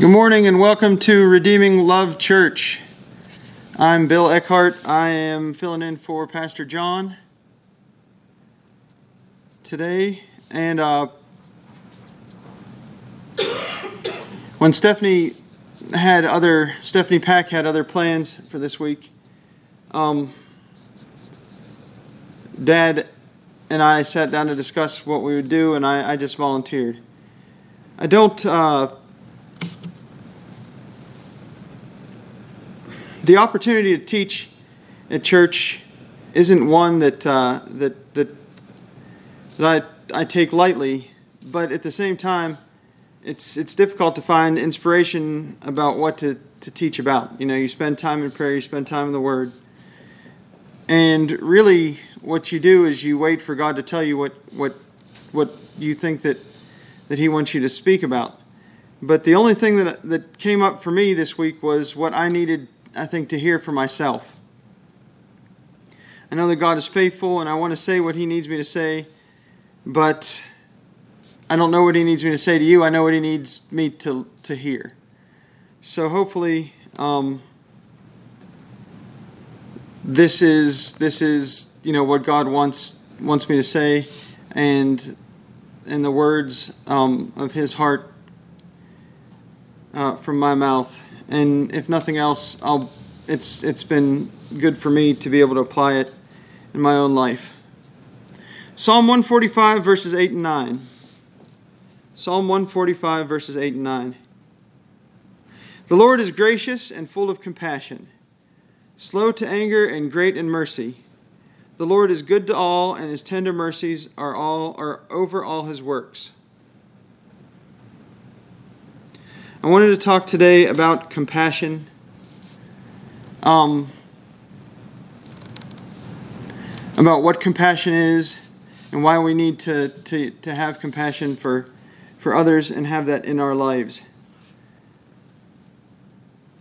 Good morning and welcome to Redeeming Love Church. I'm Bill Ekhardt. I am filling in for Pastor John today. And uh, when Stephanie had other, Stephanie Pack had other plans for this week, um, Dad and I sat down to discuss what we would do, and I, I just volunteered. I don't. Uh, the opportunity to teach at church isn't one that uh, that that that I I take lightly, but at the same time, it's it's difficult to find inspiration about what to to teach about. You know, you spend time in prayer, you spend time in the Word, and really, what you do is you wait for God to tell you what what what you think that that He wants you to speak about. But the only thing that that came up for me this week was what I needed I think, to hear for myself. I know that God is faithful and I want to say what He needs me to say, but I don't know what He needs me to say to you. I know what He needs me to, to hear. So hopefully, um, this is this is you know what God wants wants me to say, and and the words um, of His heart uh, from my mouth and if nothing else, I'll, it's, it's been good for me to be able to apply it in my own life. Psalm 145, verses 8 and 9. Psalm 145, verses 8 and 9. The Lord is gracious and full of compassion, slow to anger and great in mercy. The Lord is good to all, and his tender mercies are all are over all his works. I wanted to talk today about compassion. Um, about what compassion is and why we need to, to, to have compassion for, for others and have that in our lives.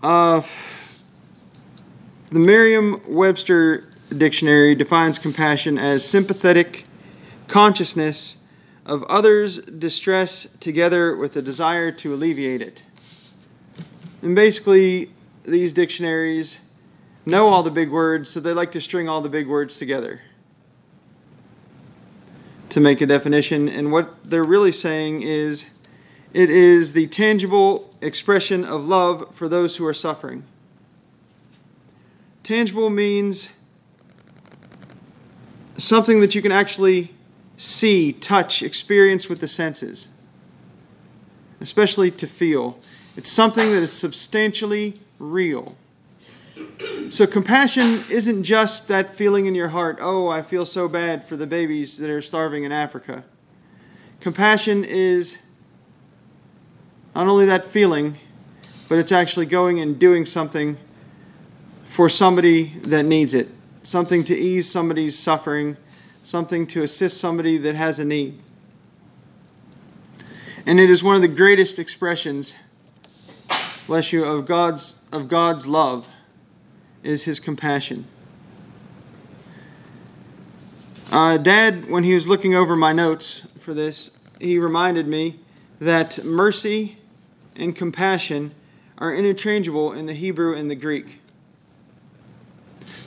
Uh, the Merriam Webster Dictionary defines compassion as sympathetic consciousness of others' distress together with a desire to alleviate it. And basically, these dictionaries know all the big words, so they like to string all the big words together to make a definition. And what they're really saying is it is the tangible expression of love for those who are suffering. Tangible means something that you can actually see, touch, experience with the senses, especially to feel. It's something that is substantially real. So, compassion isn't just that feeling in your heart, oh, I feel so bad for the babies that are starving in Africa. Compassion is not only that feeling, but it's actually going and doing something for somebody that needs it, something to ease somebody's suffering, something to assist somebody that has a need. And it is one of the greatest expressions bless you, of God's, of God's love is his compassion. Uh, Dad, when he was looking over my notes for this, he reminded me that mercy and compassion are interchangeable in the Hebrew and the Greek.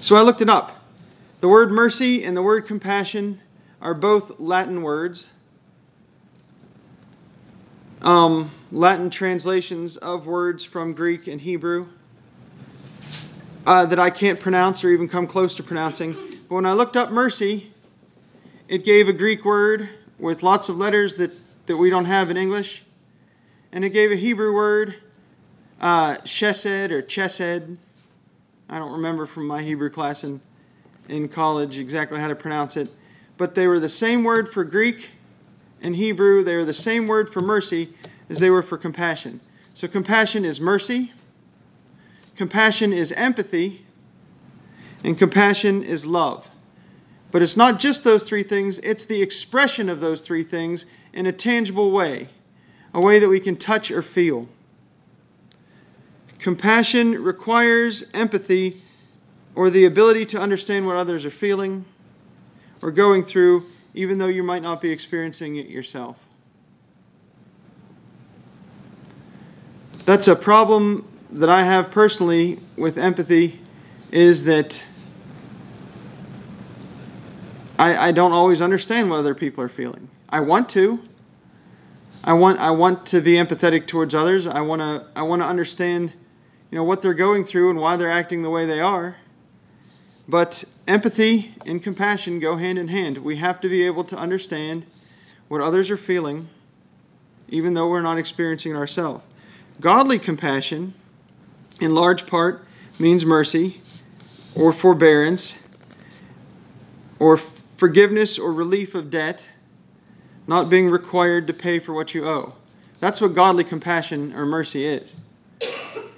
So I looked it up. The word mercy and the word compassion are both Latin words. Um, Latin translations of words from Greek and Hebrew uh, that I can't pronounce or even come close to pronouncing. But when I looked up mercy, it gave a Greek word with lots of letters that, that we don't have in English. And it gave a Hebrew word, uh, chesed or chesed. I don't remember from my Hebrew class in, in college exactly how to pronounce it. But they were the same word for Greek and Hebrew. They were the same word for mercy as they were for compassion. So, compassion is mercy, compassion is empathy, and compassion is love. But it's not just those three things, it's the expression of those three things in a tangible way, a way that we can touch or feel. Compassion requires empathy or the ability to understand what others are feeling or going through, even though you might not be experiencing it yourself. That's a problem that I have personally with empathy is that I, I don't always understand what other people are feeling. I want to. I want I want to be empathetic towards others. I want to I want to understand, you know, what they're going through and why they're acting the way they are. But empathy and compassion go hand in hand. We have to be able to understand what others are feeling, even though we're not experiencing it ourselves. Godly compassion, in large part, means mercy or forbearance or forgiveness or relief of debt, not being required to pay for what you owe. That's what godly compassion or mercy is.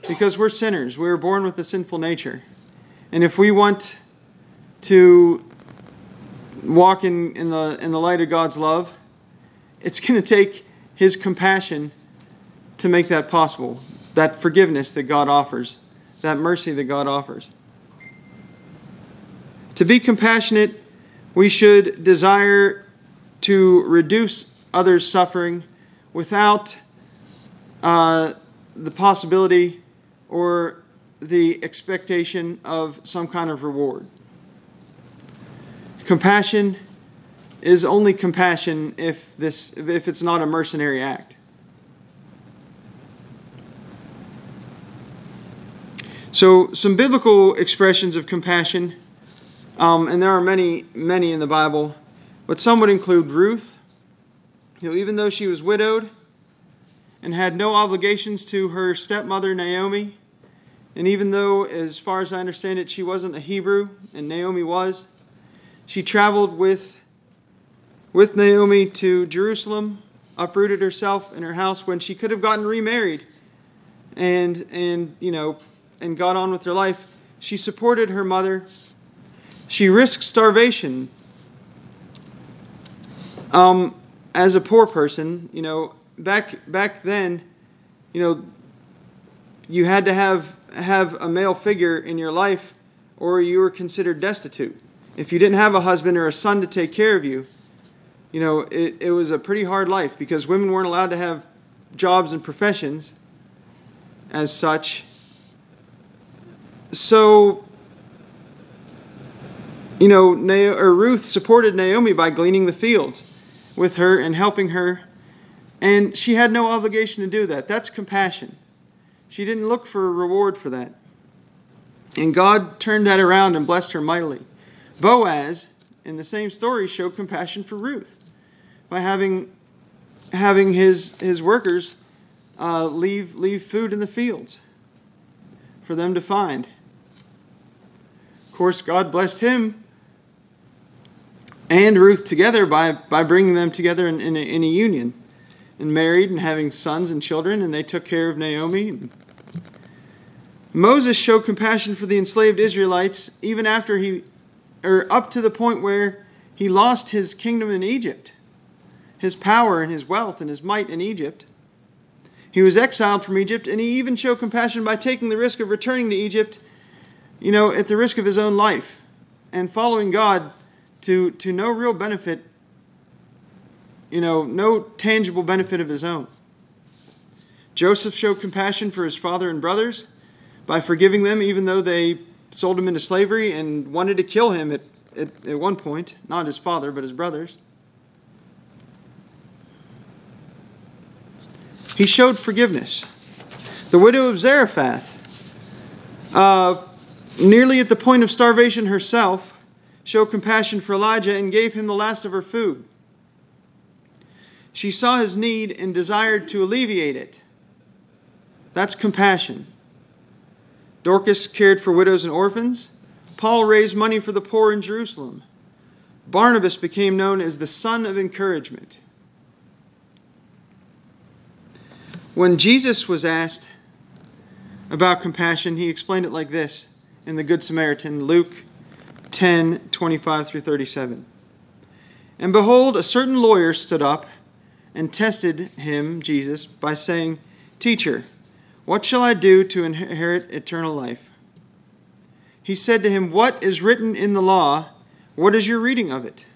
Because we're sinners, we were born with a sinful nature. And if we want to walk in, in, the, in the light of God's love, it's going to take His compassion to make that possible. That forgiveness that God offers, that mercy that God offers. To be compassionate we should desire to reduce others' suffering without uh, the possibility or the expectation of some kind of reward. Compassion is only compassion if this if it's not a mercenary act. So some biblical expressions of compassion. Um, and there are many, many in the Bible, but some would include Ruth, who, even though she was widowed and had no obligations to her stepmother Naomi, and even though, as far as I understand it, she wasn't a Hebrew and Naomi was, she traveled with, with Naomi to Jerusalem, uprooted herself in her house when she could have gotten remarried. And, and you know, and got on with her life. She supported her mother she risked starvation. Um, as a poor person, you know, back back then, you know, you had to have have a male figure in your life, or you were considered destitute. If you didn't have a husband or a son to take care of you, you know, it, it was a pretty hard life because women weren't allowed to have jobs and professions as such. So you know, Na- or Ruth supported Naomi by gleaning the fields with her and helping her. And she had no obligation to do that. That's compassion. She didn't look for a reward for that. And God turned that around and blessed her mightily. Boaz, in the same story, showed compassion for Ruth by having, having his, his workers uh, leave, leave food in the fields for them to find. Course, God blessed him and Ruth together by, by bringing them together in, in, a, in a union and married and having sons and children, and they took care of Naomi. Moses showed compassion for the enslaved Israelites even after he, or up to the point where he lost his kingdom in Egypt, his power and his wealth and his might in Egypt. He was exiled from Egypt, and he even showed compassion by taking the risk of returning to Egypt, you know, at the risk of his own life and following God to, to no real benefit, you know, no tangible benefit of his own. Joseph showed compassion for his father and brothers by forgiving them, even though they sold him into slavery and wanted to kill him at, at, at one point. Not his father, but his brothers. He showed forgiveness. The widow of Zarephath, uh, nearly at the point of starvation herself, showed compassion for Elijah and gave him the last of her food. She saw his need and desired to alleviate it. That's compassion. Dorcas cared for widows and orphans. Paul raised money for the poor in Jerusalem. Barnabas became known as the son of encouragement. When Jesus was asked about compassion, he explained it like this in the Good Samaritan, Luke 10 25 through 37. And behold, a certain lawyer stood up and tested him, Jesus, by saying, Teacher, what shall I do to inherit eternal life? He said to him, What is written in the law? What is your reading of it?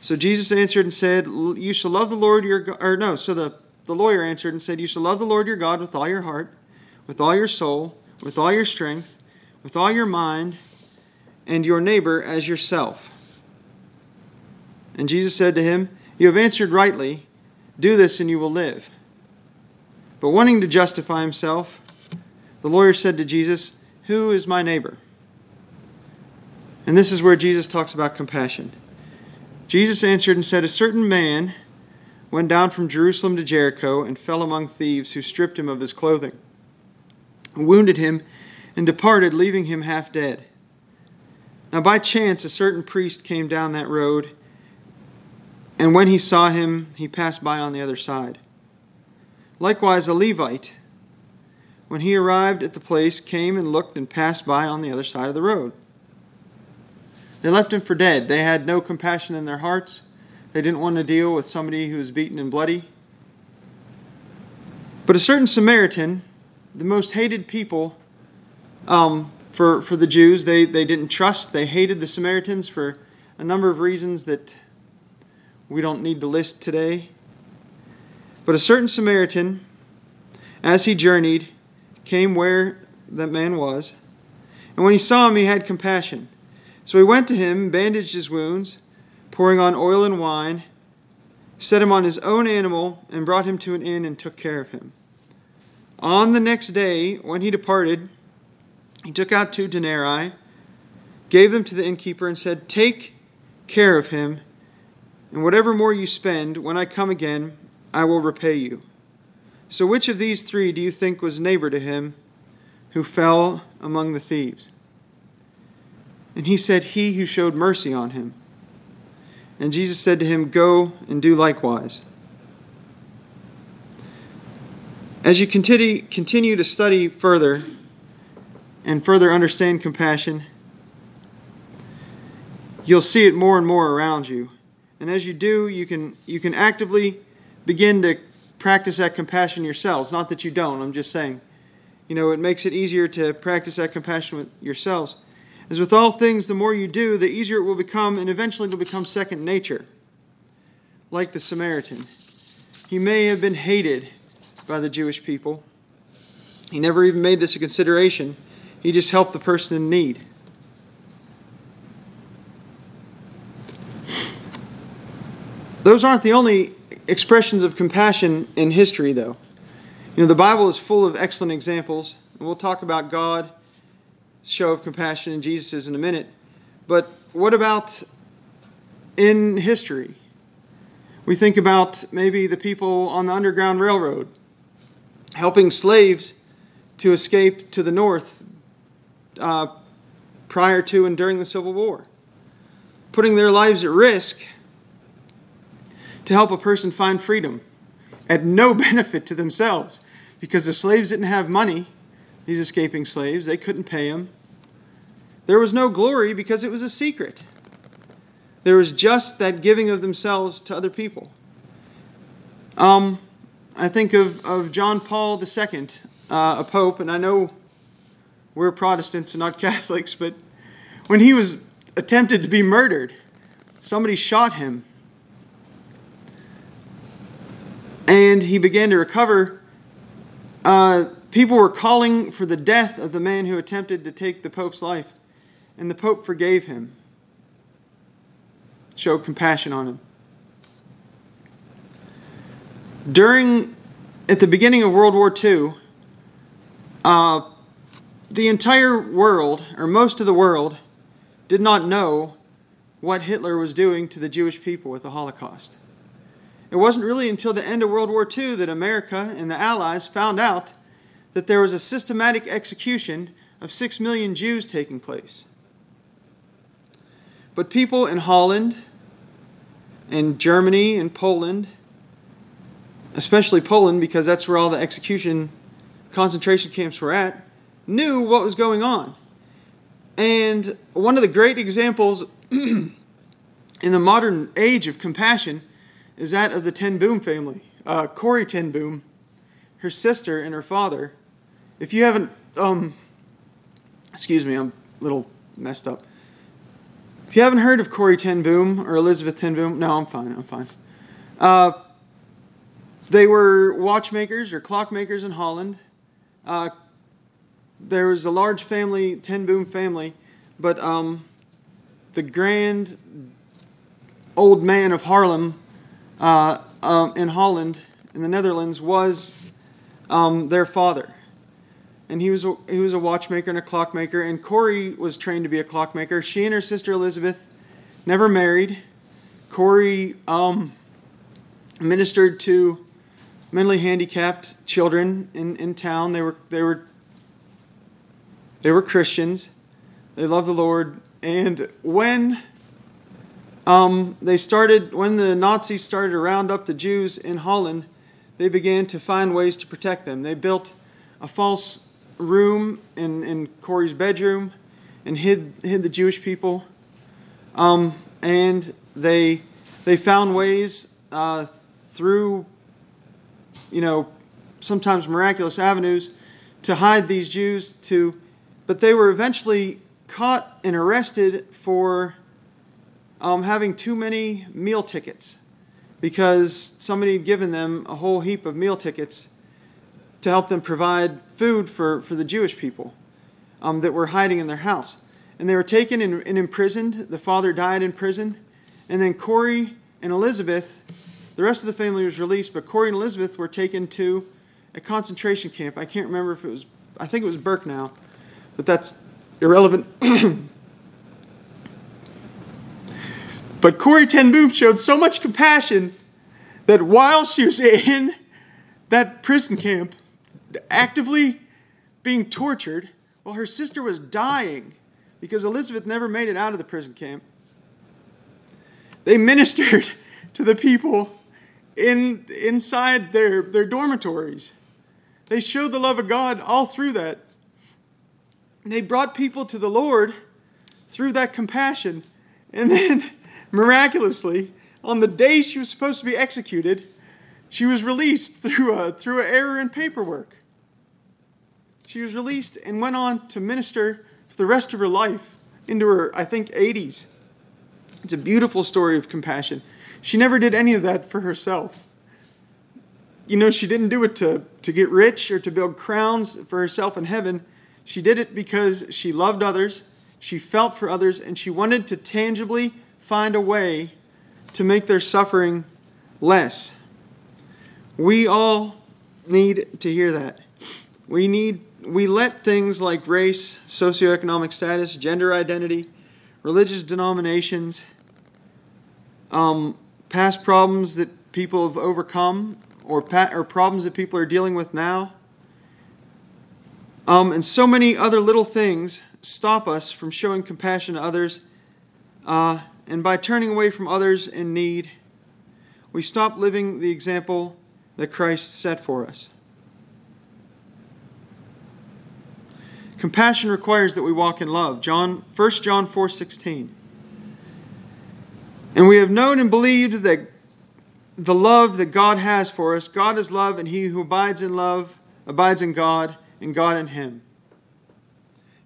So Jesus answered and said, You shall love the Lord your God. Or no, so the the lawyer answered and said, You shall love the Lord your God with all your heart, with all your soul, with all your strength, with all your mind, and your neighbor as yourself. And Jesus said to him, You have answered rightly. Do this and you will live. But wanting to justify himself, the lawyer said to Jesus, Who is my neighbor? And this is where Jesus talks about compassion. Jesus answered and said, A certain man went down from Jerusalem to Jericho and fell among thieves who stripped him of his clothing, wounded him, and departed, leaving him half dead. Now, by chance, a certain priest came down that road, and when he saw him, he passed by on the other side. Likewise, a Levite, when he arrived at the place, came and looked and passed by on the other side of the road. They left him for dead. They had no compassion in their hearts. They didn't want to deal with somebody who was beaten and bloody. But a certain Samaritan, the most hated people um, for, for the Jews, they, they didn't trust, they hated the Samaritans for a number of reasons that we don't need to list today. But a certain Samaritan, as he journeyed, came where that man was. And when he saw him, he had compassion so he went to him, bandaged his wounds, pouring on oil and wine, set him on his own animal, and brought him to an inn and took care of him. On the next day, when he departed, he took out two denarii, gave them to the innkeeper, and said, Take care of him, and whatever more you spend, when I come again, I will repay you. So which of these three do you think was neighbor to him who fell among the thieves? And he said, He who showed mercy on him. And Jesus said to him, Go and do likewise. As you continue, continue to study further and further understand compassion, you'll see it more and more around you. And as you do, you can, you can actively begin to practice that compassion yourselves. Not that you don't, I'm just saying. You know, it makes it easier to practice that compassion with yourselves. As with all things, the more you do, the easier it will become, and eventually it will become second nature. Like the Samaritan. He may have been hated by the Jewish people. He never even made this a consideration. He just helped the person in need. Those aren't the only expressions of compassion in history, though. You know, the Bible is full of excellent examples, and we'll talk about God show of compassion in Jesus in a minute. But what about in history? We think about maybe the people on the Underground Railroad helping slaves to escape to the north uh, prior to and during the Civil War, putting their lives at risk to help a person find freedom at no benefit to themselves because the slaves didn't have money these escaping slaves. They couldn't pay them. There was no glory because it was a secret. There was just that giving of themselves to other people. Um, I think of, of John Paul II, uh, a pope, and I know we're Protestants and not Catholics, but when he was attempted to be murdered, somebody shot him. And he began to recover. Uh, People were calling for the death of the man who attempted to take the Pope's life, and the Pope forgave him, showed compassion on him. During, at the beginning of World War II, uh, the entire world, or most of the world, did not know what Hitler was doing to the Jewish people with the Holocaust. It wasn't really until the end of World War II that America and the Allies found out that there was a systematic execution of six million Jews taking place. But people in Holland and Germany and Poland, especially Poland because that's where all the execution concentration camps were at, knew what was going on. And one of the great examples in the modern age of compassion is that of the Ten Boom family. Uh, Corrie Ten Boom, her sister, and her father if you haven't, um, excuse me, I'm a little messed up. If you haven't heard of Corrie Ten Boom or Elizabeth Ten Boom, no, I'm fine, I'm fine. Uh, they were watchmakers or clockmakers in Holland. Uh, there was a large family, Ten Boom family, but um, the grand old man of Haarlem uh, um, in Holland, in the Netherlands, was um, their father. And he was, a, he was a watchmaker and a clockmaker, and Corrie was trained to be a clockmaker. She and her sister Elizabeth never married. Corrie um, ministered to mentally handicapped children in, in town. They were, they, were, they were Christians. They loved the Lord. And when um, they started, when the Nazis started to round up the Jews in Holland, they began to find ways to protect them. They built a false room in, in Corrie's bedroom and hid, hid the Jewish people. Um, and they, they found ways uh, through, you know, sometimes miraculous avenues to hide these Jews to, but they were eventually caught and arrested for um, having too many meal tickets because somebody had given them a whole heap of meal tickets to help them provide food for, for the Jewish people um, that were hiding in their house. And they were taken and, and imprisoned. The father died in prison. And then Corrie and Elizabeth, the rest of the family was released, but Corrie and Elizabeth were taken to a concentration camp. I can't remember if it was, I think it was Birkenau, but that's irrelevant. but Corrie Ten Boom showed so much compassion that while she was in that prison camp, actively being tortured, while her sister was dying because Elizabeth never made it out of the prison camp, they ministered to the people in, inside their, their dormitories. They showed the love of God all through that. They brought people to the Lord through that compassion. And then, miraculously, on the day she was supposed to be executed, she was released through a, through an error in paperwork. She was released and went on to minister for the rest of her life into her, I think, 80s. It's a beautiful story of compassion. She never did any of that for herself. You know, she didn't do it to, to get rich or to build crowns for herself in heaven. She did it because she loved others, she felt for others, and she wanted to tangibly find a way to make their suffering less. We all need to hear that. We need we let things like race, socioeconomic status, gender identity, religious denominations, um, past problems that people have overcome, or, pa- or problems that people are dealing with now, um, and so many other little things stop us from showing compassion to others. Uh, and by turning away from others in need, we stop living the example that Christ set for us. Compassion requires that we walk in love. John 1 John 4:16. And we have known and believed that the love that God has for us, God is love, and he who abides in love abides in God, and God in him.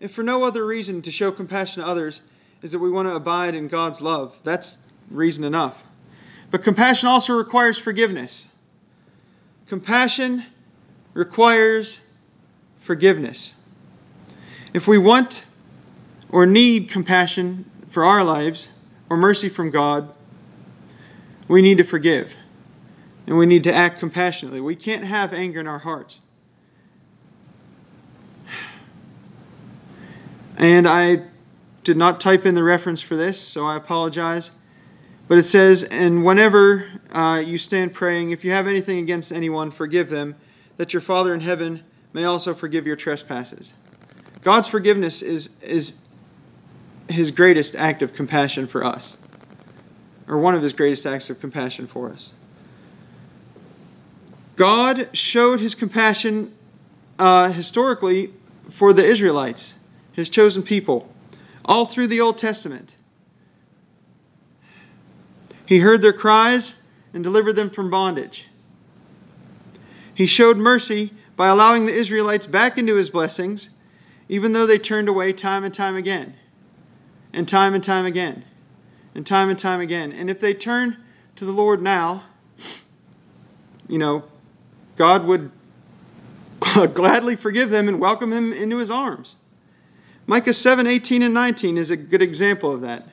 If for no other reason to show compassion to others is that we want to abide in God's love, that's reason enough. But compassion also requires forgiveness. Compassion requires forgiveness. If we want or need compassion for our lives or mercy from God, we need to forgive. And we need to act compassionately. We can't have anger in our hearts. And I did not type in the reference for this, so I apologize. But it says, And whenever uh, you stand praying, if you have anything against anyone, forgive them, that your Father in heaven may also forgive your trespasses. God's forgiveness is, is his greatest act of compassion for us, or one of his greatest acts of compassion for us. God showed his compassion uh, historically for the Israelites, his chosen people, all through the Old Testament. He heard their cries and delivered them from bondage. He showed mercy by allowing the Israelites back into his blessings even though they turned away time and time again, and time and time again, and time and time again. And if they turn to the Lord now, you know, God would gladly forgive them and welcome him into his arms. Micah 7 18 and 19 is a good example of that.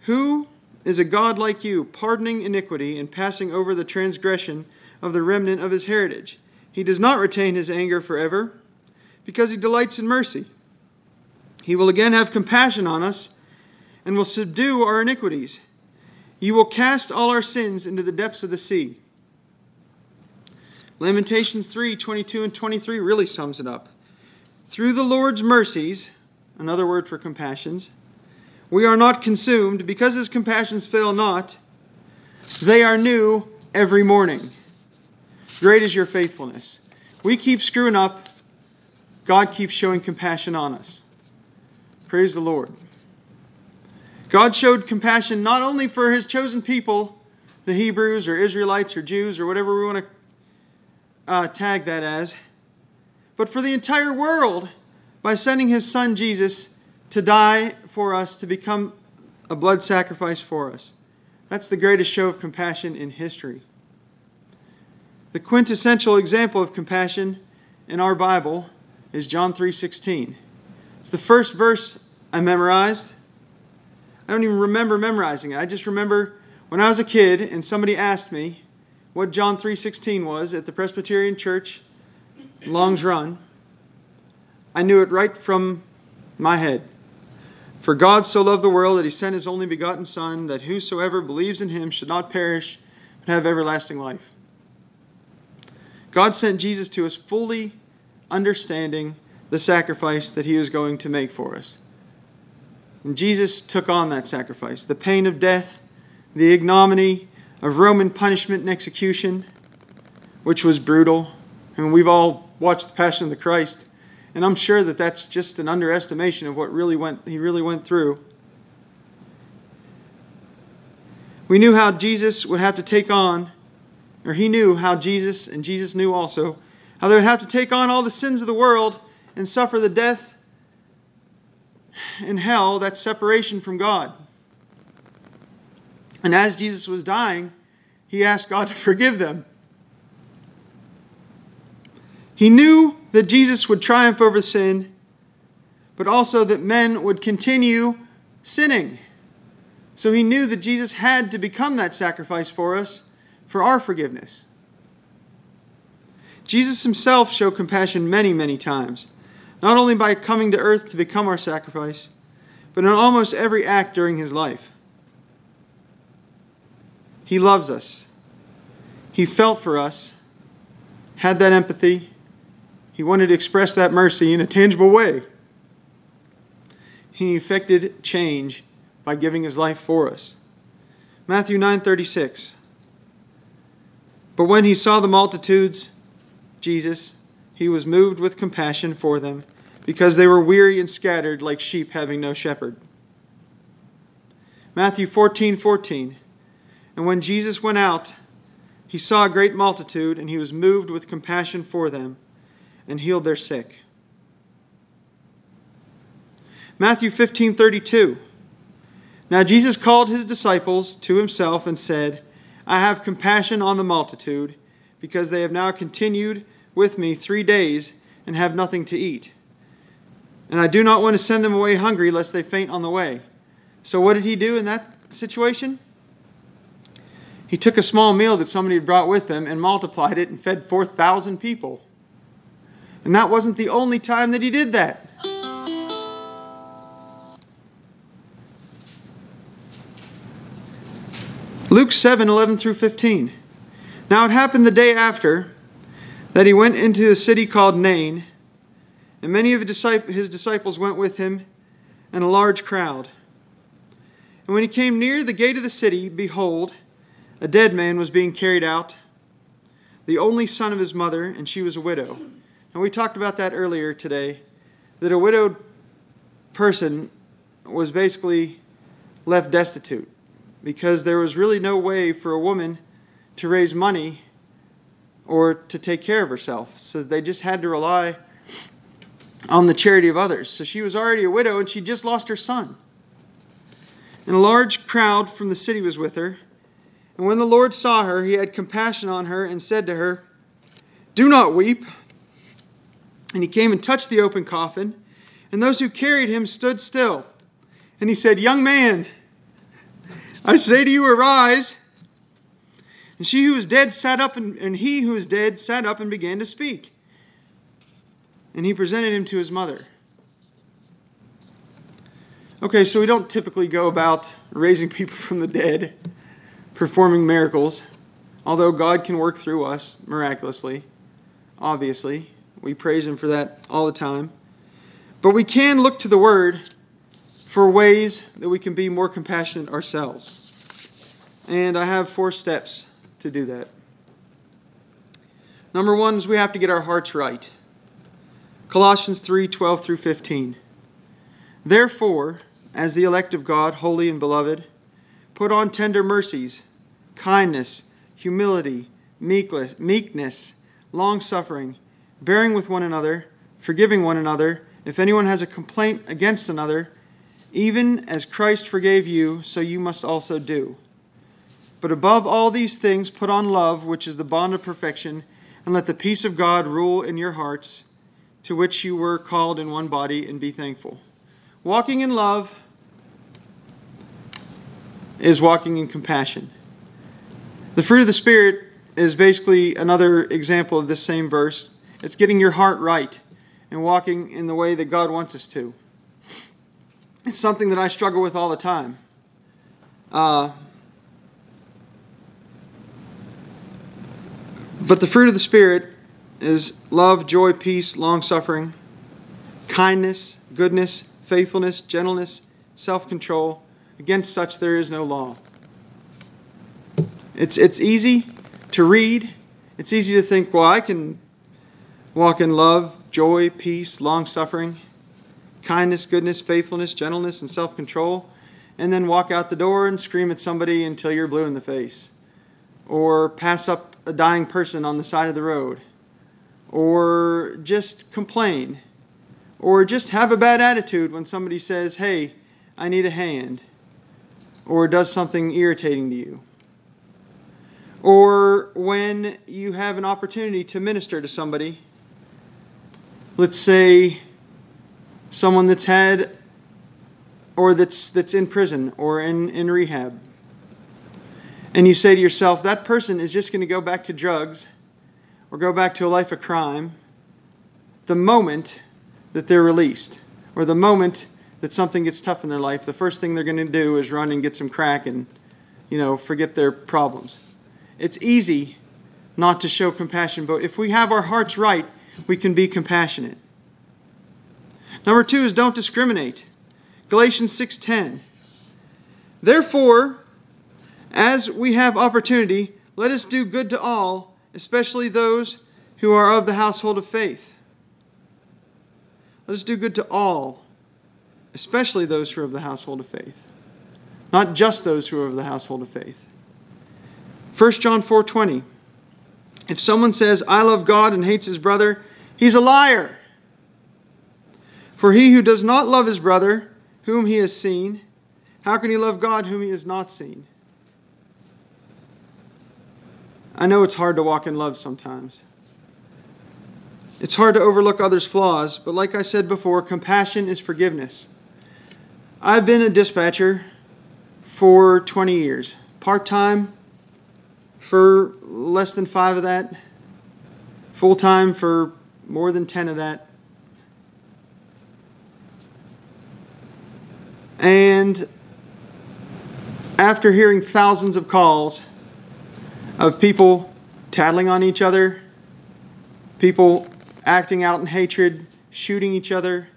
Who is a God like you, pardoning iniquity and passing over the transgression of the remnant of his heritage? He does not retain his anger forever, because he delights in mercy. He will again have compassion on us and will subdue our iniquities. You will cast all our sins into the depths of the sea. Lamentations 3 22 and 23 really sums it up. Through the Lord's mercies, another word for compassions, we are not consumed because his compassions fail not. They are new every morning. Great is your faithfulness. We keep screwing up, God keeps showing compassion on us. Praise the Lord. God showed compassion not only for his chosen people, the Hebrews or Israelites or Jews or whatever we want to uh, tag that as, but for the entire world by sending his son Jesus to die for us, to become a blood sacrifice for us. That's the greatest show of compassion in history. The quintessential example of compassion in our Bible is John 3:16. It's the first verse I memorized I don't even remember memorizing it. I just remember when I was a kid and somebody asked me what John 3:16 was at the Presbyterian Church Longs Run. I knew it right from my head. For God so loved the world that he sent his only begotten son that whosoever believes in him should not perish but have everlasting life. God sent Jesus to us fully understanding the sacrifice that he was going to make for us. And Jesus took on that sacrifice the pain of death, the ignominy of Roman punishment and execution, which was brutal. I mean, we've all watched The Passion of the Christ, and I'm sure that that's just an underestimation of what really went, he really went through. We knew how Jesus would have to take on, or he knew how Jesus, and Jesus knew also, how they would have to take on all the sins of the world and suffer the death in hell, that's separation from God. And as Jesus was dying, he asked God to forgive them. He knew that Jesus would triumph over sin, but also that men would continue sinning. So he knew that Jesus had to become that sacrifice for us for our forgiveness. Jesus himself showed compassion many, many times not only by coming to earth to become our sacrifice, but in almost every act during his life. He loves us. He felt for us, had that empathy. He wanted to express that mercy in a tangible way. He effected change by giving his life for us. Matthew 9:36 But when he saw the multitudes, Jesus, he was moved with compassion for them because they were weary and scattered like sheep having no shepherd. Matthew 14 14. And when Jesus went out, he saw a great multitude, and he was moved with compassion for them and healed their sick. Matthew 15 32. Now Jesus called his disciples to himself and said, I have compassion on the multitude, because they have now continued with me three days and have nothing to eat. And I do not want to send them away hungry, lest they faint on the way. So, what did he do in that situation? He took a small meal that somebody had brought with them and multiplied it and fed 4,000 people. And that wasn't the only time that he did that. Luke 7 11 through 15. Now it happened the day after that he went into the city called Nain, and many of his disciples went with him, and a large crowd. And when he came near the gate of the city, behold, a dead man was being carried out, the only son of his mother, and she was a widow. And we talked about that earlier today, that a widowed person was basically left destitute because there was really no way for a woman to raise money or to take care of herself. So they just had to rely on the charity of others. So she was already a widow and she just lost her son. And a large crowd from the city was with her. And when the Lord saw her, he had compassion on her and said to her, Do not weep. And he came and touched the open coffin, and those who carried him stood still. And he said, Young man, I say to you, arise. And she who was dead sat up, and, and he who was dead sat up and began to speak. And he presented him to his mother. Okay, so we don't typically go about raising people from the dead, performing miracles, although God can work through us miraculously, obviously. We praise Him for that all the time. But we can look to the Word for ways that we can be more compassionate ourselves. And I have four steps to do that. Number one is we have to get our hearts right. Colossians 3 12 through 15. Therefore, as the elect of God, holy and beloved, put on tender mercies, kindness, humility, meekness, long suffering, bearing with one another, forgiving one another. If anyone has a complaint against another, even as Christ forgave you, so you must also do. But above all these things, put on love, which is the bond of perfection, and let the peace of God rule in your hearts, to which you were called in one body, and be thankful. Walking in love is walking in compassion. The fruit of the Spirit is basically another example of this same verse. It's getting your heart right and walking in the way that God wants us to. It's something that I struggle with all the time. Uh, but the fruit of the Spirit is love, joy, peace, long suffering, kindness, goodness, faithfulness, gentleness, self control. Against such there is no law. It's, it's easy to read. It's easy to think, well, I can walk in love, joy, peace, long suffering, kindness, goodness, faithfulness, gentleness, and self control, and then walk out the door and scream at somebody until you're blue in the face, or pass up a dying person on the side of the road, or just complain or just have a bad attitude when somebody says, Hey, I need a hand, or does something irritating to you. Or when you have an opportunity to minister to somebody, let's say someone that's had or that's that's in prison or in, in rehab. And you say to yourself, that person is just going to go back to drugs or go back to a life of crime the moment that they're released, or the moment that something gets tough in their life, the first thing they're going to do is run and get some crack and, you know, forget their problems. It's easy not to show compassion, but if we have our hearts right, we can be compassionate. Number 2 is don't discriminate. Galatians 6:10. Therefore, as we have opportunity, let us do good to all, especially those who are of the household of faith. Let us do good to all, especially those who are of the household of faith. Not just those who are of the household of faith. 1 John 4:20 If someone says, "I love God" and hates his brother, he's a liar. For he who does not love his brother, whom he has seen, how can he love God whom he has not seen? I know it's hard to walk in love sometimes. It's hard to overlook others' flaws, but like I said before, compassion is forgiveness. I've been a dispatcher for 20 years, part time for less than five of that, full time for more than 10 of that. And after hearing thousands of calls of people tattling on each other, people acting out in hatred, shooting each other,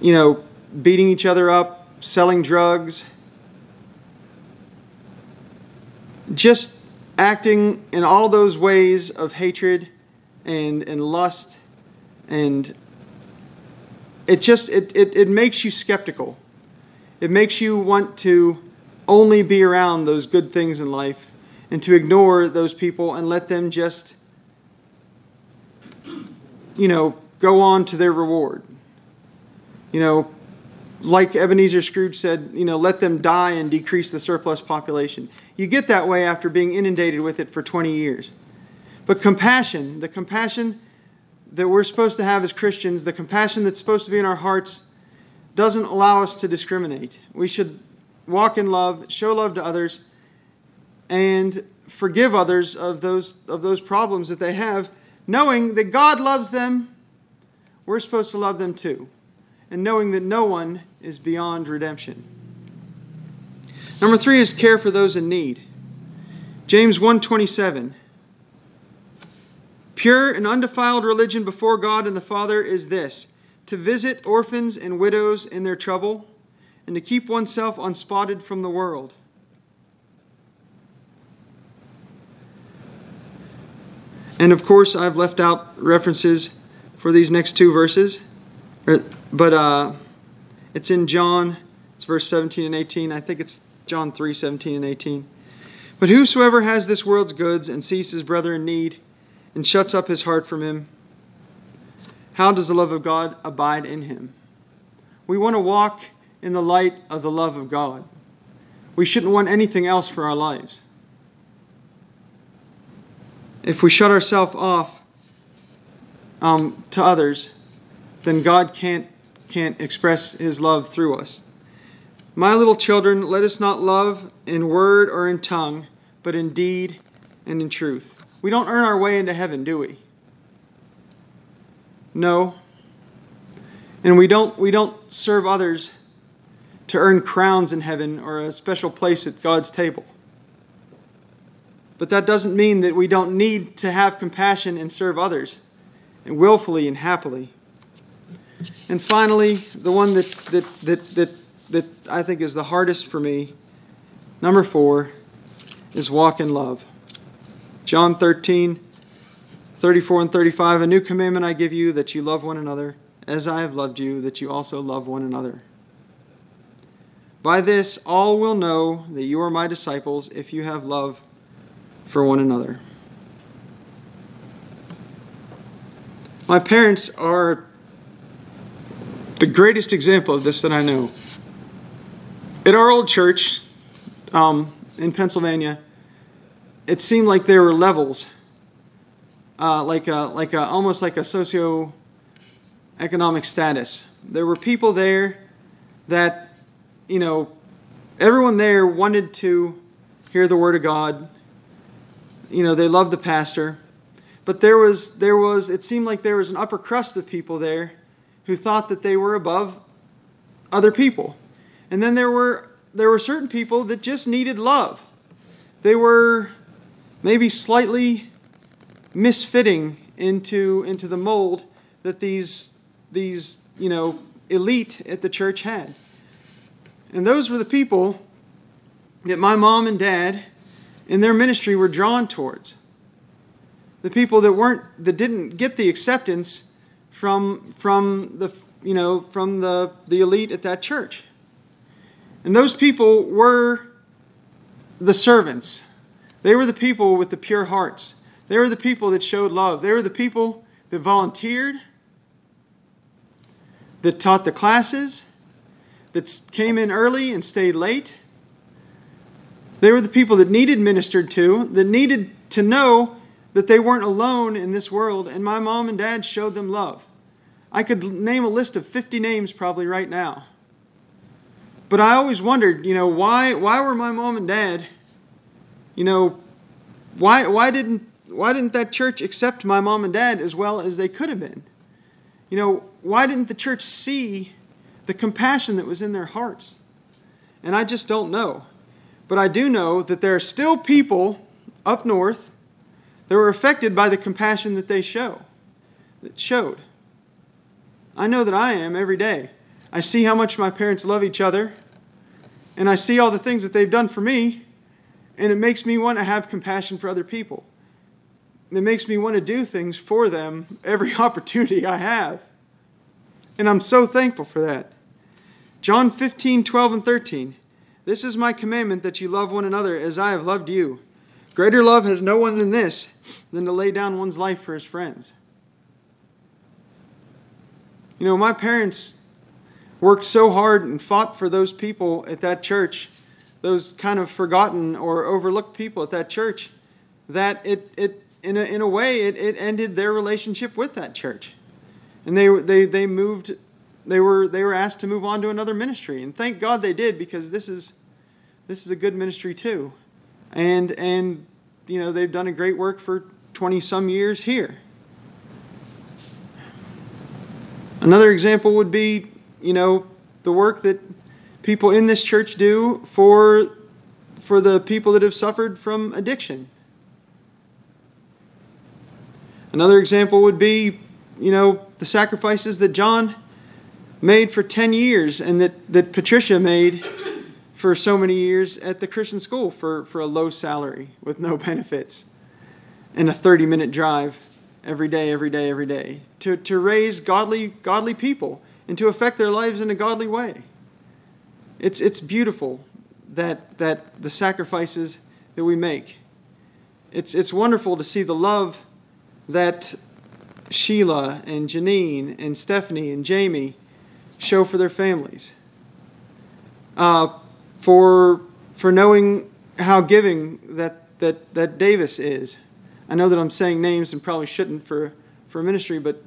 you know, beating each other up, selling drugs, just acting in all those ways of hatred and, and lust and it just it, it, it makes you skeptical. It makes you want to only be around those good things in life and to ignore those people and let them just you know, go on to their reward. You know, like Ebenezer Scrooge said, you know, let them die and decrease the surplus population. You get that way after being inundated with it for 20 years. But compassion, the compassion that we're supposed to have as Christians, the compassion that's supposed to be in our hearts, doesn't allow us to discriminate. We should walk in love, show love to others, and forgive others of those, of those problems that they have, knowing that God loves them. We're supposed to love them too, and knowing that no one is beyond redemption. Number three is care for those in need. James 127. Pure and undefiled religion before God and the Father is this to visit orphans and widows in their trouble, and to keep oneself unspotted from the world. And of course, I've left out references for these next two verses, er, but uh, it's in John, it's verse 17 and 18. I think it's John 3 17 and 18. But whosoever has this world's goods and sees his brother in need and shuts up his heart from him, how does the love of God abide in him? We want to walk in the light of the love of God. We shouldn't want anything else for our lives. If we shut ourselves off um, to others, then God can't, can't express his love through us. My little children, let us not love in word or in tongue, but in deed and in truth. We don't earn our way into heaven, do we? No. And we don't we don't serve others to earn crowns in heaven or a special place at God's table. But that doesn't mean that we don't need to have compassion and serve others and willfully and happily. And finally, the one that, that, that, that that I think is the hardest for me, number four, is walk in love. John 13, 34 and 35 A new commandment I give you that you love one another, as I have loved you, that you also love one another. By this, all will know that you are my disciples if you have love for one another. My parents are the greatest example of this that I know at our old church um, in Pennsylvania, it seemed like there were levels, uh, like a, like a, almost like a socio-economic status. There were people there that, you know, everyone there wanted to hear the word of God. You know, they loved the pastor, but there was there was it seemed like there was an upper crust of people there who thought that they were above other people. And then there were there were certain people that just needed love. They were maybe slightly misfitting into into the mold that these these, you know, elite at the church had. And those were the people that my mom and dad in their ministry were drawn towards. The people that weren't that didn't get the acceptance from from the you know from the the elite at that church. And those people were the servants. They were the people with the pure hearts. They were the people that showed love. They were the people that volunteered, that taught the classes, that came in early and stayed late. They were the people that needed ministered to, that needed to know that they weren't alone in this world, and my mom and dad showed them love. I could name a list of 50 names probably right now. But I always wondered, you know, why why were my mom and dad, you know, why why didn't why didn't that church accept my mom and dad as well as they could have been? You know, why didn't the church see the compassion that was in their hearts? And I just don't know. But I do know that there are still people up north that were affected by the compassion that they show, that showed. I know that I am every day. I see how much my parents love each other, and I see all the things that they've done for me, and it makes me want to have compassion for other people. It makes me want to do things for them every opportunity I have. And I'm so thankful for that. John 15, 12, and 13. This is my commandment that you love one another as I have loved you. Greater love has no one than this, than to lay down one's life for his friends. You know, my parents worked so hard and fought for those people at that church, those kind of forgotten or overlooked people at that church, that it, it, in a, in a way, it, it ended their relationship with that church. And they, they, they moved, they were, they were asked to move on to another ministry. And thank God they did because this is, this is a good ministry too. And, and, you know, they've done a great work for 20 some years here. Another example would be, you know, the work that people in this church do for, for the people that have suffered from addiction. Another example would be, you know, the sacrifices that John made for 10 years and that, that Patricia made for so many years at the Christian school for, for a low salary with no benefits and a 30 minute drive every day, every day, every day to, to raise godly, godly people and to affect their lives in a godly way. It's, it's beautiful that, that the sacrifices that we make. It's, it's wonderful to see the love that Sheila and Janine and Stephanie and Jamie show for their families. Uh, for, for knowing how giving that, that, that Davis is. I know that I'm saying names and probably shouldn't for, for ministry, but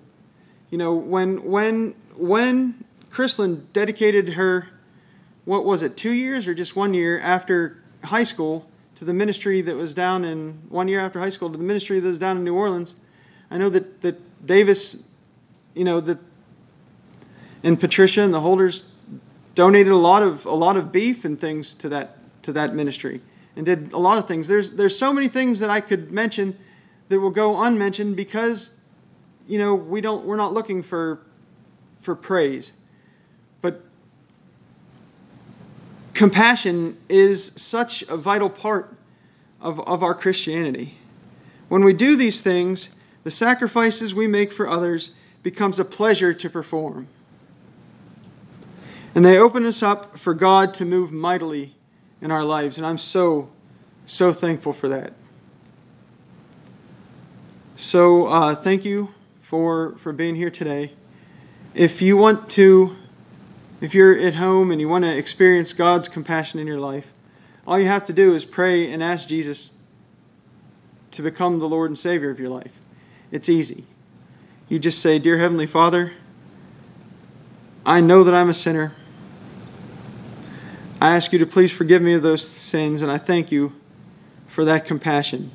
you know, when when when Chrislyn dedicated her what was it, two years or just one year after high school to the ministry that was down in one year after high school to the ministry that was down in New Orleans. I know that, that Davis, you know, that and Patricia and the holders donated a lot of a lot of beef and things to that to that ministry and did a lot of things. There's there's so many things that I could mention that will go unmentioned because you know we don't we're not looking for for praise. But compassion is such a vital part of, of our Christianity. When we do these things, the sacrifices we make for others becomes a pleasure to perform. And they open us up for God to move mightily in our lives. And I'm so, so thankful for that. So uh, thank you for, for being here today. If you want to, if you're at home and you want to experience God's compassion in your life, all you have to do is pray and ask Jesus to become the Lord and Savior of your life. It's easy. You just say, Dear Heavenly Father, I know that I'm a sinner. I ask you to please forgive me of those sins, and I thank you for that compassion.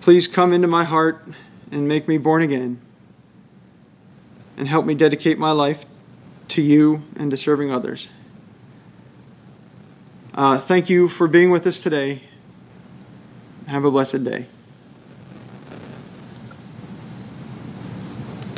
Please come into my heart and make me born again, and help me dedicate my life to you and to serving others. Uh, thank you for being with us today. Have a blessed day.